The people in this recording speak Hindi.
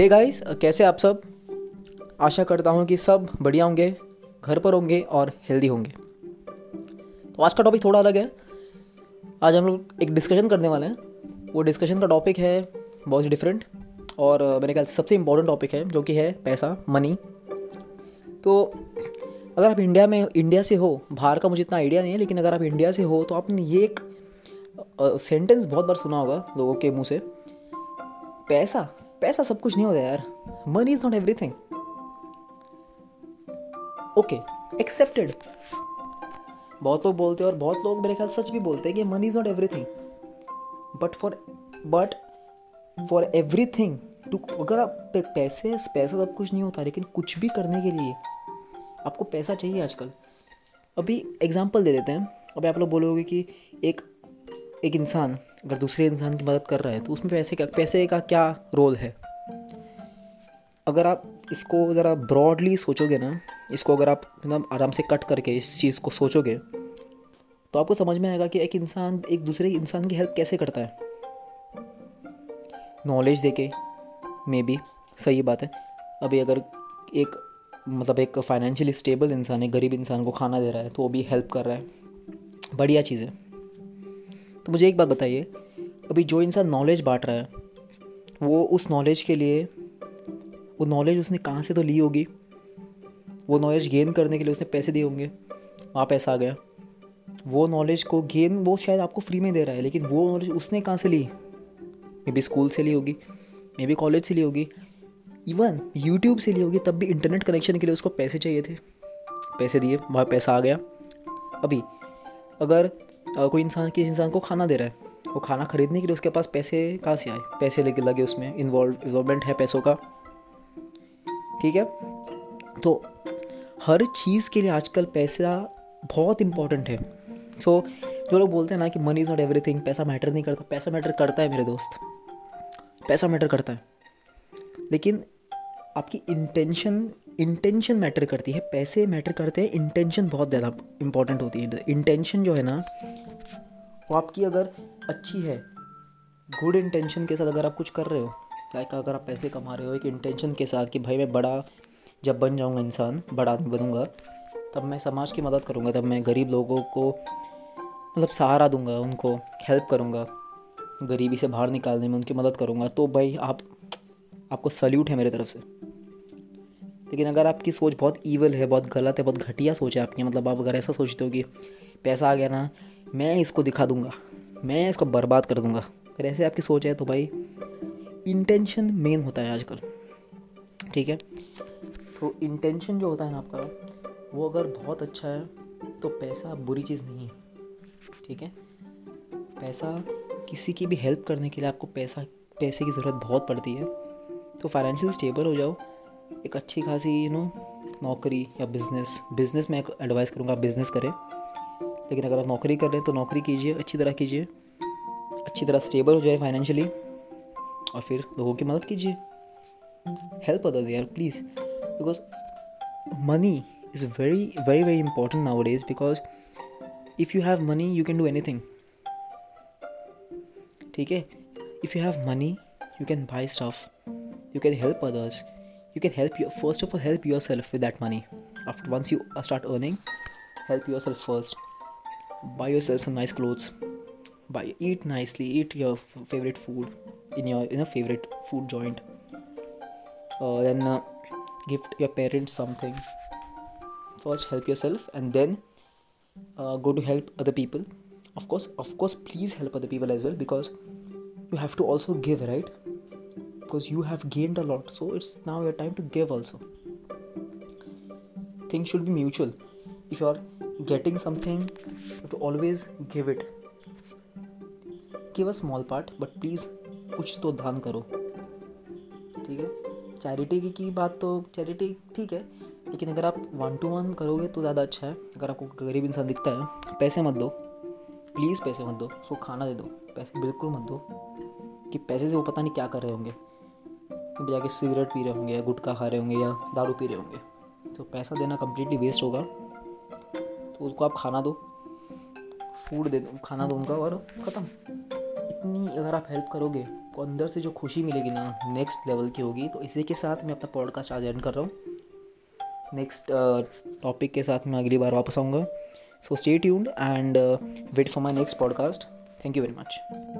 हे गाइस कैसे आप सब? आशा करता हूँ कि सब बढ़िया होंगे, घर पर होंगे और हेल्दी होंगे। तो आज का टॉपिक थोड़ा अलग है। आज हम लोग एक डिस्कशन करने वाले हैं। वो डिस्कशन का टॉपिक है बहुत ही डिफरेंट और मेरे ख्याल से सबसे इम्पोर्टेंट टॉपिक है, जो कि है पैसा मनी तो अगर आप इंडिया में इंडिया से हो, बाहर का मुझे इतना आइडिया नहीं है, लेकिन अगर आप इंडिया से हो तो आपने ये एक सेंटेंस बहुत बार सुना होगा लोगों के मुँह से। पैसा पैसा सब कुछ नहीं होता यार। Money is not everything okay accepted बहुत लोग बोलते हैं और बहुत लोग मेरे ख्याल सच भी बोलते हैं कि money is not everything but for but for everything too अगर आप पैसे, पैसा सब कुछ नहीं होता, लेकिन कुछ भी करने के लिए आपको पैसा चाहिए आजकल। अभी एग्ज़ाम्पल दे देते हैं। अभी आप लोग बोलोगे कि एक एक इंसान अगर दूसरे इंसान की मदद कर रहा है तो उसमें पैसे का पैसे का क्या रोल है? अगर आप इसको ज़रा ब्रॉडली सोचोगे ना, इसको अगर आप ना आराम से कट करके इस चीज़ को सोचोगे तो आपको समझ में आएगा कि एक इंसान, एक दूसरे इंसान की हेल्प कैसे करता है। नॉलेज दे के मे बी सही बात है। अभी अगर एक मतलब एक फाइनेंशियली स्टेबल इंसान है गरीब इंसान को खाना दे रहा है तो वो भी हेल्प कर रहा है। बढ़िया चीज़ है। तो मुझे एक बात बताइए, अभी जो इंसान नॉलेज बांट रहा है, वो उस नॉलेज के लिए, वो नॉलेज उसने कहाँ से तो ली होगी? वो नॉलेज गेन करने के लिए उसने पैसे दिए होंगे? वहाँ पैसा आ गया वो नॉलेज को गेन वो शायद आपको फ्री में दे रहा है, लेकिन वो नॉलेज उसने कहाँ से ली? मे बी स्कूल से ली होगी मे बी कॉलेज से ली होगी इवन यूट्यूब से ली होगी, तब भी इंटरनेट कनेक्शन के लिए उसको पैसे चाहिए थे। पैसे दिए, वहाँ पैसा आ गया। अभी, अगर कोई इंसान, किसी इंसान को खाना दे रहा है, वो खाना खरीदने के लिए उसके पास पैसे कहाँ से आए? पैसे लेके लगे उसमें इन्वॉल्व इन्वॉल्वमेंट है पैसों का। ठीक है? तो हर चीज़ के लिए आजकल पैसा बहुत इम्पोर्टेंट है। सो जो लोग बोलते हैं ना कि मनी इज़ नॉट एवरीथिंग पैसा मैटर नहीं करता, पैसा मैटर करता है मेरे दोस्त। पैसा मैटर करता है। लेकिन आपकी इंटेंशन इंटेंशन मैटर करती है, पैसे मैटर करते हैं इंटेंशन बहुत ज़्यादा इंपॉर्टेंट होती है। इंटेंशन जो है ना, वो आपकी अगर अच्छी है गुड इंटेंशन के साथ अगर आप कुछ कर रहे हो लाइक अगर आप पैसे कमा रहे हो, एक इंटेंशन के साथ कि भाई मैं बड़ा, जब बन जाऊँगा इंसान, बड़ा आदमी बनूँगा, तब मैं समाज की मदद करूँगा, तब मैं गरीब लोगों को मतलब सहारा दूँगा, उनको हेल्प करूँगा, गरीबी से बाहर निकालने में उनकी मदद करूँगा तो भाई आप, आपको सल्यूट है मेरे तरफ़ से। लेकिन अगर आपकी सोच बहुत ईवल है, बहुत गलत है, बहुत घटिया सोच है आपकी मतलब आप अगर ऐसा सोचते हो कि पैसा आ गया ना, मैं इसको दिखा दूँगा, मैं इसको बर्बाद कर दूँगा। अगर ऐसे आपकी सोच है तो भाई इंटेंशन मेन होता है आजकल, ठीक है? तो इंटेंशन जो होता है ना आपका, वो अगर बहुत अच्छा है तो पैसा बुरी चीज़ नहीं है, ठीक है? पैसा किसी की भी हेल्प करने के लिए आपको पैसा, पैसे की ज़रूरत बहुत पड़ती है। तो फाइनेंशियल स्टेबल हो जाओ एक अच्छी खासी यू नो नौकरी या बिज़नेस बिज़नेस में एडवाइस करूँगा बिज़नेस करें। लेकिन अगर आप नौकरी कर रहे हैं तो नौकरी कीजिए, अच्छी तरह कीजिए, अच्छी तरह स्टेबल हो जाए फाइनेंशियली और फिर लोगों की मदद कीजिए। हेल्प अदर्स यार please because money is very very very important nowadays because if you have money you can do anything ठीक है? If you have money you can buy stuff you can help others you can help you first of all help yourself with that money. After once you start earning help yourself first. Buy yourself some nice clothes. Buy eat nicely. Eat your favorite food in your in a favorite food joint. Uh, then uh, gift your parents something. First help yourself and then uh, go to help other people. Of course of course please help other people as well because you have to also give right because you have gained a lot so it's now your time to give also things should be mutual if you are getting something you have to always give it give a small part but please कुछ तो दान करो ठीक है चैरिटी की, की बात तो चैरिटी ठीक है लेकिन अगर आप वन टू वन करोगे तो ज़्यादा अच्छा है अगर आपको गरीब इंसान दिखता है पैसे मत दो प्लीज़ पैसे मत दो उसको खाना दे दो पैसे बिल्कुल मत दो कि पैसे से वो पता नहीं क्या कर रहे होंगे जाके सिगरेट पी रहे होंगे या गुटखा खा रहे होंगे या दारू पी रहे होंगे। तो पैसा देना कम्प्लीटली वेस्ट होगा। तो उसको आप खाना दो। फ़ूड दे दो, खाना दो उनका और ख़त्म। इतनी अगर आप हेल्प करोगे तो अंदर से जो खुशी मिलेगी ना नेक्स्ट लेवल की होगी। तो इसी के साथ मैं अपना पॉडकास्ट आज एंड कर रहा हूँ। नेक्स्ट टॉपिक के साथ मैं अगली बार वापस आऊँगा। So stay tuned and wait for my next podcast thank you very much